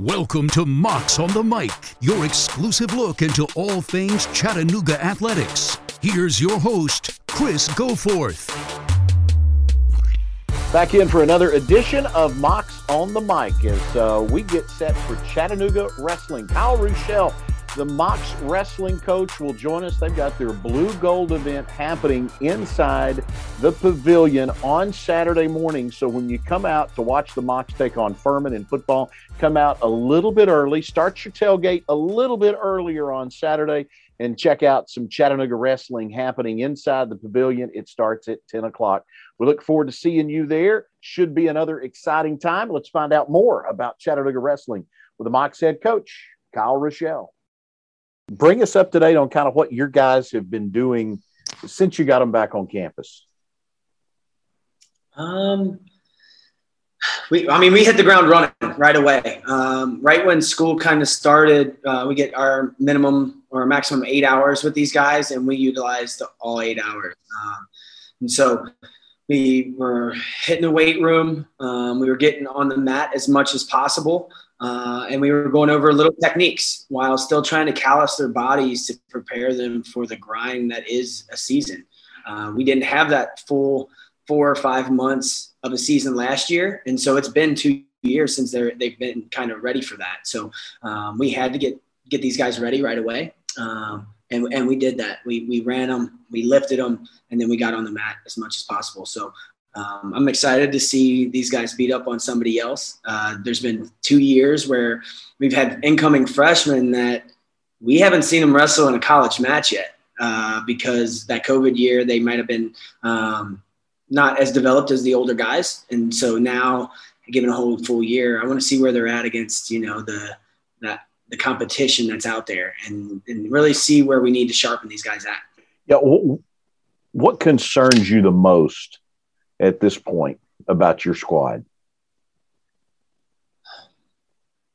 Welcome to Mocs on the Mic, your exclusive look into all things Chattanooga athletics. Here's your host, Chris Goforth. Back in for another edition of Mocs on the Mic as uh, we get set for Chattanooga Wrestling. Kyle Ruschell the Mocs wrestling coach will join us. They've got their blue gold event happening inside the pavilion on Saturday morning. So when you come out to watch the Mocs take on Furman in football, come out a little bit early. Start your tailgate a little bit earlier on Saturday and check out some Chattanooga wrestling happening inside the pavilion. It starts at 10 o'clock. We look forward to seeing you there. Should be another exciting time. Let's find out more about Chattanooga wrestling with the Mocs head coach, Kyle Ruschell bring us up to date on kind of what your guys have been doing since you got them back on campus. Um, we, I mean, we hit the ground running right away. Um, right when school kind of started, uh, we get our minimum or maximum eight hours with these guys, and we utilized all eight hours. Um, and so we were hitting the weight room. Um, we were getting on the mat as much as possible. Uh, and we were going over little techniques while still trying to callous their bodies to prepare them for the grind that is a season. Uh, we didn't have that full four or five months of a season last year, and so it's been two years since they're they've been kind of ready for that. So um, we had to get get these guys ready right away, um, and and we did that. We we ran them, we lifted them, and then we got on the mat as much as possible. So um, I'm excited to see these guys beat up on somebody else. Uh, there's been two years where we've had incoming freshmen that we haven't seen them wrestle in a college match yet uh, because that COVID year they might have been um, not as developed as the older guys, and so now given a whole full year, I want to see where they're at against you know the that the competition that's out there and, and really see where we need to sharpen these guys at. Yeah, what concerns you the most at this point about your squad?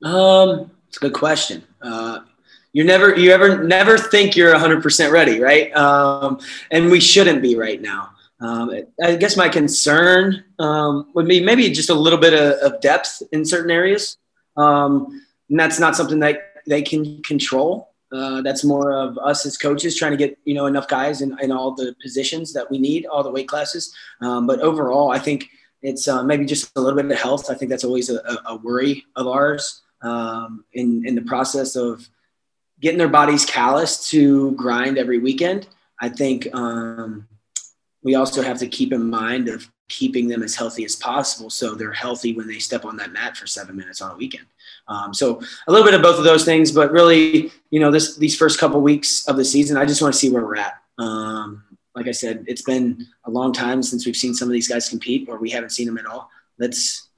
Um, it's a good question. Uh, you never, you ever, never think you're 100% ready, right? Um, and we shouldn't be right now. Um, I guess my concern um, would be maybe just a little bit of, of depth in certain areas. Um, and that's not something that they can control. Uh, that's more of us as coaches trying to get you know enough guys in, in all the positions that we need, all the weight classes. Um, but overall, I think it's uh, maybe just a little bit of health. I think that's always a, a worry of ours um, in in the process of getting their bodies calloused to grind every weekend. I think um, we also have to keep in mind of keeping them as healthy as possible so they're healthy when they step on that mat for seven minutes on a weekend. Um, so a little bit of both of those things, but really, you know, this these first couple weeks of the season, I just want to see where we're at. Um, like I said, it's been a long time since we've seen some of these guys compete, or we haven't seen them at all. Let's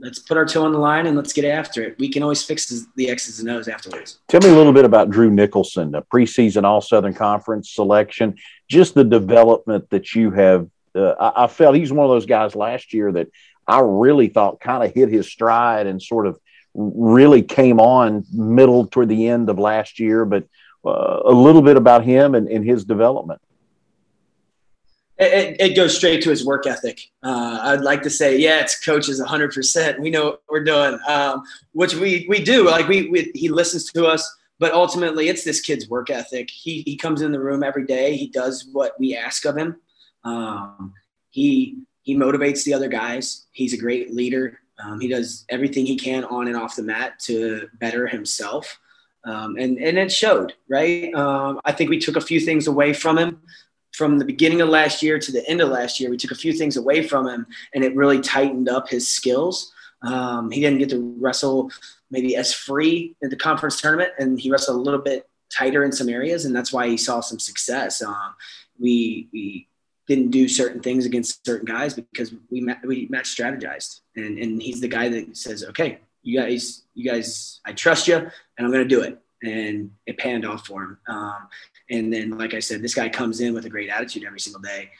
let's put our toe on the line and let's get after it. We can always fix the X's and O's afterwards. Tell me a little bit about Drew Nicholson, the preseason All Southern Conference selection, just the development that you have. Uh, I, I felt he's one of those guys last year that I really thought kind of hit his stride and sort of really came on middle toward the end of last year, but uh, a little bit about him and, and his development. It, it, goes straight to his work ethic. Uh, I'd like to say, yeah, it's coaches 100%. We know what we're doing, um, which we, we do. Like we, we, he listens to us, but ultimately it's this kid's work ethic. He, he comes in the room every day. He does what we ask of him. Um, he, he motivates the other guys. He's a great leader. Um, he does everything he can on and off the mat to better himself. Um, and, and it showed, right? Um, I think we took a few things away from him from the beginning of last year to the end of last year. We took a few things away from him and it really tightened up his skills. Um, he didn't get to wrestle maybe as free in the conference tournament and he wrestled a little bit tighter in some areas. And that's why he saw some success. Um, we, we didn't do certain things against certain guys because we we match strategized, and and he's the guy that says, okay, you guys, you guys, I trust you, and I'm to do it, and it panned off for him. Um, and then, like I said, this guy comes in with a great attitude every single day.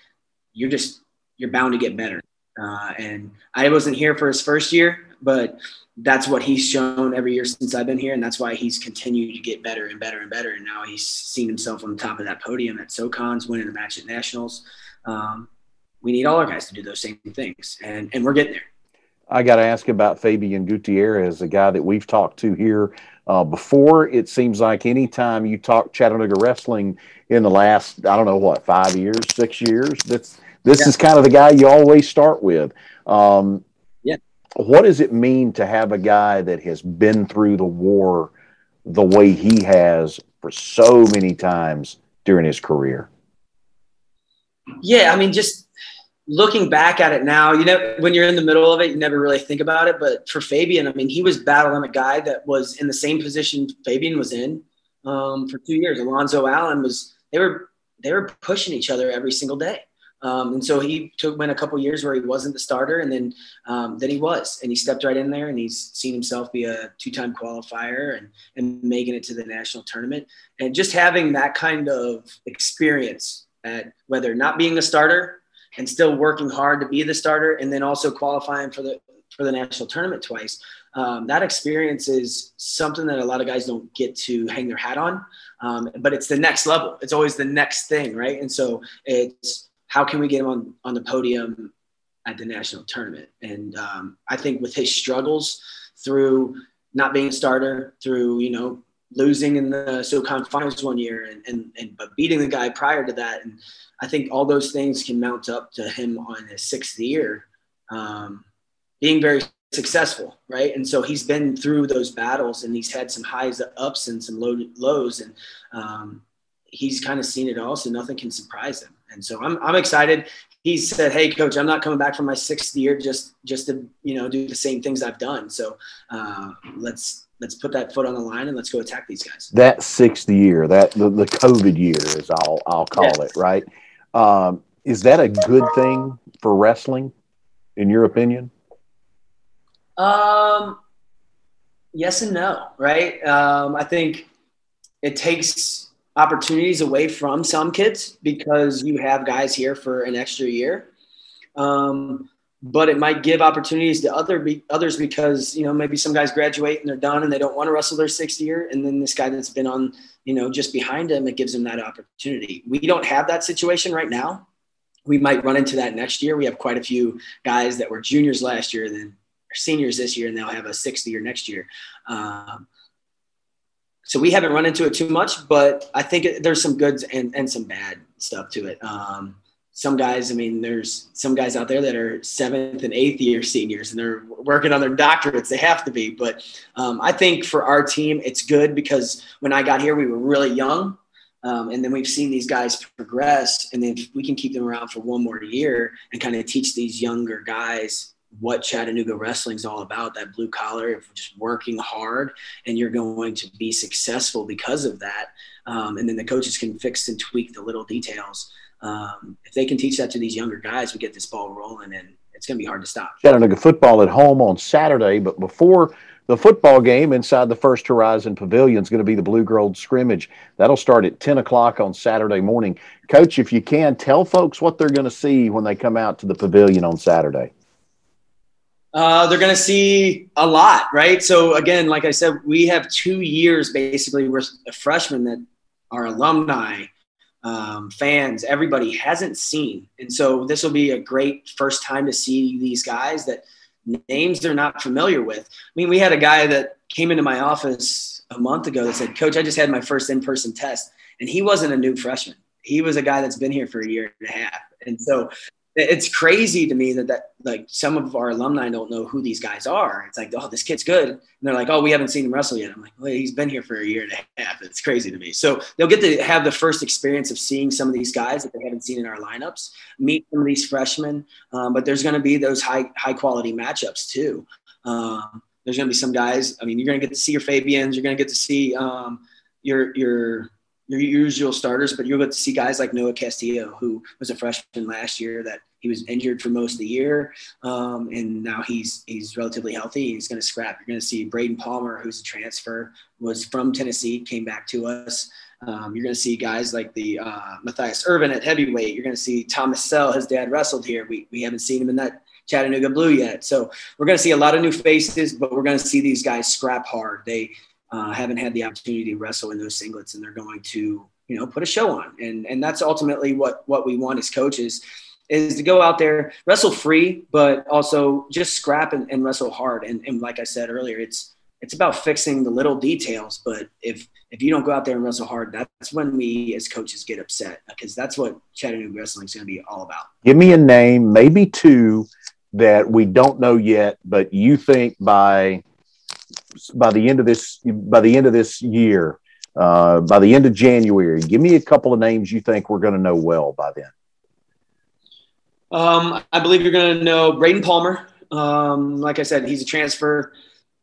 You're just you're bound to get better. Uh, and I wasn't here for his first year, but that's what he's shown every year since I've been here, and that's why he's continued to get better and better and better. And now he's seen himself on the top of that podium at SoCons, winning a match at nationals um, we need all our guys to do those same things, and and we're getting there. I got to ask about Fabian Gutierrez, a guy that we've talked to here uh, before. It seems like anytime you talk Chattanooga wrestling in the last, I don't know what, five years, six years, that's this yeah. is kind of the guy you always start with. Um, yeah. What does it mean to have a guy that has been through the war the way he has for so many times during his career? Yeah, I mean, just looking back at it now, you know, when you're in the middle of it, you never really think about it. But for Fabian, I mean, he was battling a guy that was in the same position Fabian was in um, for two years. Alonzo Allen was they were they were pushing each other every single day. Um, and so he took went a couple years where he wasn't the starter, and then um, then he was, and he stepped right in there, and he's seen himself be a two-time qualifier and and making it to the national tournament, and just having that kind of experience at whether not being a starter and still working hard to be the starter, and then also qualifying for the for the national tournament twice. Um, that experience is something that a lot of guys don't get to hang their hat on, um, but it's the next level. It's always the next thing, right? And so it's how can we get him on, on the podium at the national tournament? And um, I think with his struggles through not being a starter, through, you know, losing in the SoCon finals one year and, and, and but beating the guy prior to that. And I think all those things can mount up to him on his sixth year, um, being very successful, right? And so he's been through those battles and he's had some highs, ups, and some low, lows, and um, he's kind of seen it all. So nothing can surprise him. And so I'm, I'm excited. He said, "Hey, coach, I'm not coming back for my sixth year just just to you know do the same things I've done. So uh, let's let's put that foot on the line and let's go attack these guys." That sixth year, that the, the COVID year, is I'll I'll call yeah. it right. Um, is that a good thing for wrestling, in your opinion? Um, yes and no, right? Um, I think it takes opportunities away from some kids because you have guys here for an extra year. Um, but it might give opportunities to other be, others because you know maybe some guys graduate and they're done and they don't want to wrestle their sixth year, and then this guy that's been on you know just behind him, it gives him that opportunity. We don't have that situation right now. We might run into that next year. We have quite a few guys that were juniors last year, and then seniors this year, and they'll have a sixth year next year. Um, so we haven't run into it too much, but I think there's some goods and, and some bad stuff to it. Um, some guys, I mean, there's some guys out there that are seventh and eighth year seniors and they're working on their doctorates. They have to be. But um, I think for our team, it's good because when I got here, we were really young. Um, and then we've seen these guys progress. And then if we can keep them around for one more year and kind of teach these younger guys what Chattanooga wrestling is all about that blue collar, of just working hard, and you're going to be successful because of that. Um, and then the coaches can fix and tweak the little details. Um, if they can teach that to these younger guys, we get this ball rolling, and it's going to be hard to stop. Chattanooga football at home on Saturday, but before the football game inside the First Horizon Pavilion is going to be the Blue Gold scrimmage. That'll start at 10 o'clock on Saturday morning. Coach, if you can, tell folks what they're going to see when they come out to the pavilion on Saturday. Uh, they're going to see a lot, right? So again, like I said, we have two years basically of freshmen that are alumni, um, fans, everybody hasn't seen, and so this will be a great first time to see these guys that names they're not familiar with. I mean, we had a guy that came into my office a month ago that said, "Coach, I just had my first in-person test," and he wasn't a new freshman. He was a guy that's been here for a year and a half, and so it's crazy to me that that like some of our alumni don't know who these guys are. It's like, oh, this kid's good, and they're like, oh, we haven't seen him wrestle yet. I'm like, well, he's been here for a year and a half. It's crazy to me. So they'll get to have the first experience of seeing some of these guys that they haven't seen in our lineups, meet some of these freshmen. Um, but there's going to be those high high quality matchups too. Um, there's going to be some guys. I mean, you're going to get to see your Fabians. You're going to get to see um, your your your usual starters, but you'll get to see guys like Noah Castillo, who was a freshman last year that he was injured for most of the year, um, and now he's he's relatively healthy. He's going to scrap. You're going to see Braden Palmer, who's a transfer, was from Tennessee, came back to us. Um, you're going to see guys like the uh, Matthias Irvin at heavyweight. You're going to see Thomas Sell. His dad wrestled here. We we haven't seen him in that Chattanooga blue yet. So we're going to see a lot of new faces, but we're going to see these guys scrap hard. They uh, haven't had the opportunity to wrestle in those singlets, and they're going to you know put a show on, and and that's ultimately what what we want as coaches is to go out there, wrestle free, but also just scrap and, and wrestle hard. And, and like I said earlier, it's it's about fixing the little details. But if if you don't go out there and wrestle hard, that's when we as coaches get upset because that's what Chattanooga wrestling is going to be all about. Give me a name, maybe two that we don't know yet, but you think by by the end of this by the end of this year, uh, by the end of January, give me a couple of names you think we're going to know well by then. Um, I believe you're going to know Braden Palmer. Um, like I said, he's a transfer.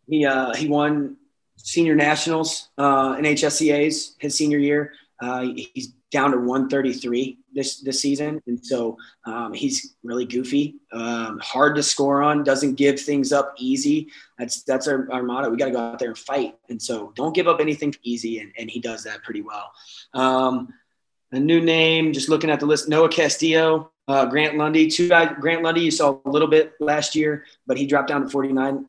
He uh, he won senior nationals uh, in HSCA's his senior year. Uh, he's down to 133 this this season, and so um, he's really goofy, um, hard to score on, doesn't give things up easy. That's that's our, our motto. We got to go out there and fight, and so don't give up anything easy, and, and he does that pretty well. Um, a new name, just looking at the list, Noah Castillo, uh, Grant Lundy, two guys. Grant Lundy, you saw a little bit last year, but he dropped down to 49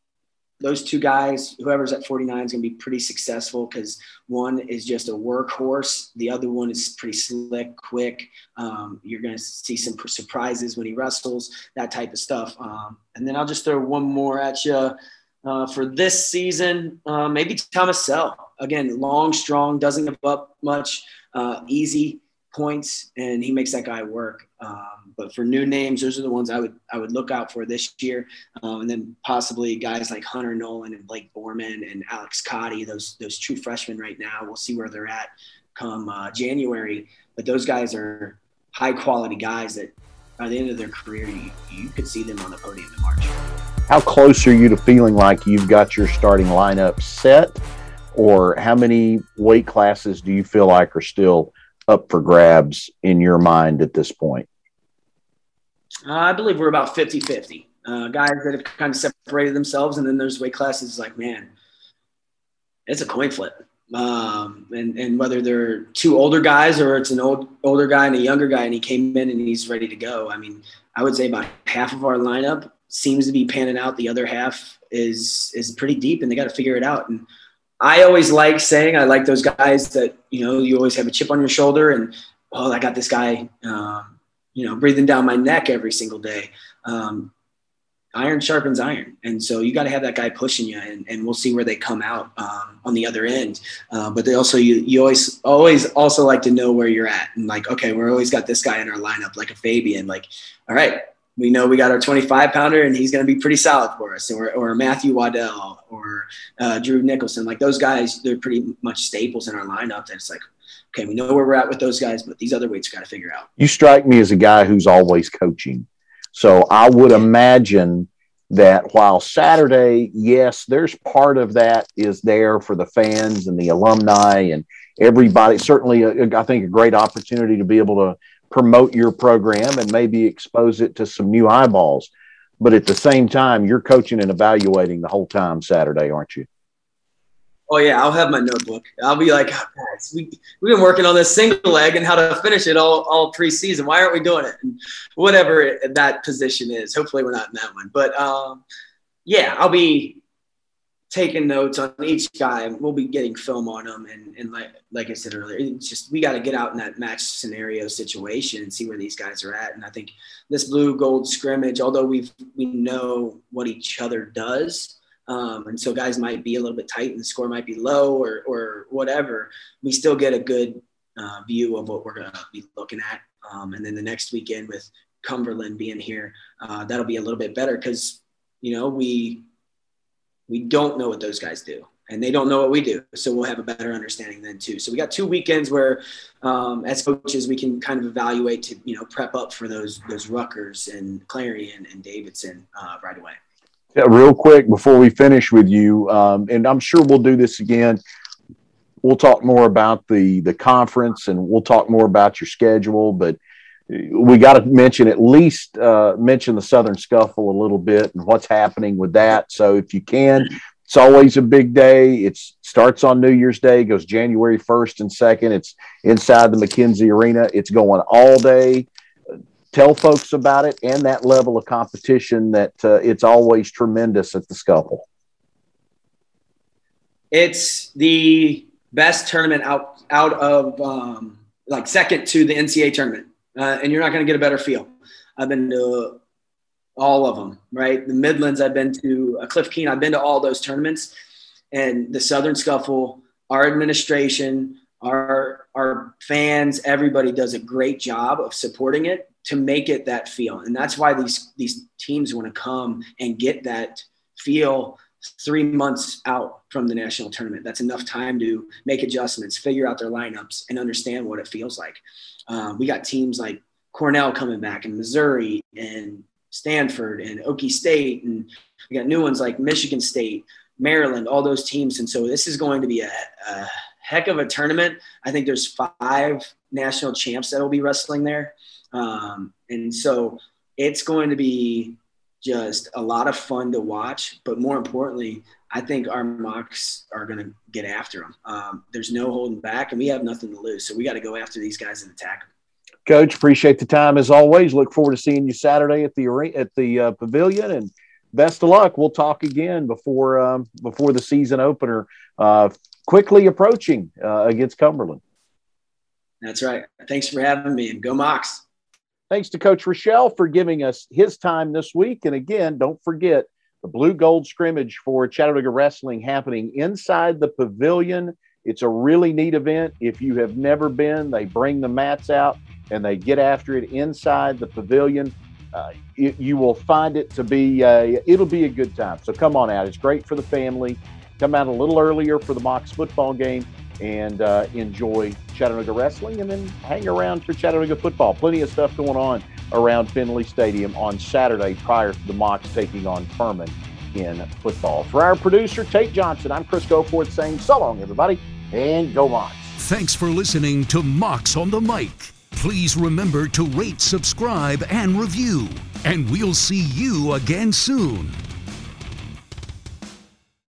those two guys, whoever's at 49 is going to be pretty successful because one is just a workhorse. The other one is pretty slick, quick. Um, you're going to see some surprises when he wrestles, that type of stuff. Um, and then I'll just throw one more at you uh, for this season. Uh, maybe Thomas Sell. Again, long, strong, doesn't give up much, uh, easy points, and he makes that guy work. Um, but for new names, those are the ones I would I would look out for this year, um, and then possibly guys like Hunter Nolan and Blake Borman and Alex Cotty, those those true freshmen right now. We'll see where they're at come uh, January, but those guys are high quality guys that by the end of their career, you, you could see them on the podium in March. How close are you to feeling like you've got your starting lineup set, or how many weight classes do you feel like are still up for grabs in your mind at this point? Uh, I believe we're about 50 50. Uh, guys that have kind of separated themselves, and then there's weight classes like, man, it's a coin flip. Um, and, and whether they're two older guys or it's an old older guy and a younger guy, and he came in and he's ready to go. I mean, I would say about half of our lineup seems to be panning out. The other half is is pretty deep, and they got to figure it out. And I always like saying I like those guys that you know you always have a chip on your shoulder and oh I got this guy um, you know breathing down my neck every single day. Um, iron sharpens iron, and so you got to have that guy pushing you, and, and we'll see where they come out um, on the other end. Uh, but they also you you always always also like to know where you're at, and like okay we're always got this guy in our lineup like a Fabian, like all right we know we got our 25 pounder and he's going to be pretty solid for us or, or Matthew Waddell or uh, Drew Nicholson. Like those guys, they're pretty much staples in our lineup. That it's like, okay, we know where we're at with those guys, but these other weights got to figure out. You strike me as a guy who's always coaching. So I would imagine that while Saturday, yes, there's part of that is there for the fans and the alumni and everybody. Certainly, a, I think a great opportunity to be able to promote your program and maybe expose it to some new eyeballs. But at the same time, you're coaching and evaluating the whole time Saturday, aren't you? Oh yeah, I'll have my notebook. I'll be like, oh, guys, we we've been working on this single leg and how to finish it all all preseason. Why aren't we doing it? And whatever it, that position is. Hopefully, we're not in that one. But um, yeah, I'll be taking notes on each guy. We'll be getting film on them, and and like like I said earlier, it's just we got to get out in that match scenario situation and see where these guys are at. And I think this blue gold scrimmage, although we we know what each other does. Um, and so guys might be a little bit tight and the score might be low or, or whatever. We still get a good uh, view of what we're going to be looking at. Um, and then the next weekend with Cumberland being here, uh, that'll be a little bit better because, you know, we we don't know what those guys do and they don't know what we do so we'll have a better understanding then too. So we got two weekends where um, as coaches we can kind of evaluate to you know prep up for those those Rutgers and clarion and davidson uh, right away. Yeah, real quick before we finish with you um, and i'm sure we'll do this again. We'll talk more about the the conference and we'll talk more about your schedule but we got to mention at least uh, mention the Southern Scuffle a little bit and what's happening with that. So if you can, it's always a big day. It starts on New Year's Day, goes January 1st and 2nd. It's inside the McKenzie Arena. It's going all day. Tell folks about it and that level of competition that uh, it's always tremendous at the Scuffle. It's the best tournament out out of um, like second to the NCAA tournament uh, and you're not going to get a better feel. I've been to all of them, right? The Midlands, I've been to uh, Cliff Keen, I've been to all those tournaments. And the Southern Scuffle, our administration, our our fans, everybody does a great job of supporting it to make it that feel. And that's why these these teams want to come and get that feel three months out from the national tournament. That's enough time to make adjustments, figure out their lineups, and understand what it feels like. Um, we got teams like Cornell coming back, and Missouri, and Stanford, and Okie State, and we got new ones like Michigan State, Maryland, all those teams. And so this is going to be a, a heck of a tournament. I think there's five national champs that will be wrestling there, um, and so it's going to be just a lot of fun to watch. But more importantly, I think our Mocs are going to get after them. Um, there's no holding back, and we have nothing to lose. So we got to go after these guys and attack them. Coach, appreciate the time as always. Look forward to seeing you Saturday at the at the uh, pavilion, and best of luck. We'll talk again before um, before the season opener, uh, quickly approaching uh, against Cumberland. That's right. Thanks for having me, and go Mocs. Thanks to Coach Ruschell for giving us his time this week. And again, don't forget the blue gold scrimmage for Chattanooga Wrestling happening inside the pavilion. It's a really neat event. If you have never been, they bring the mats out and they get after it inside the pavilion. Uh, it, you will find it to be uh, it'll be a good time. So come on out. It's great for the family. Come out a little earlier for the Mocs football game and uh, enjoy Chattanooga wrestling and then hang around for Chattanooga football. Plenty of stuff going on around Finley Stadium on Saturday prior to the Mocs taking on Furman in football. For our producer, Tate Johnson, I'm Chris Goforth saying so long, everybody, and go Mocs. Thanks for listening to Mocs on the Mic. Please remember to rate, subscribe, and review. And we'll see you again soon.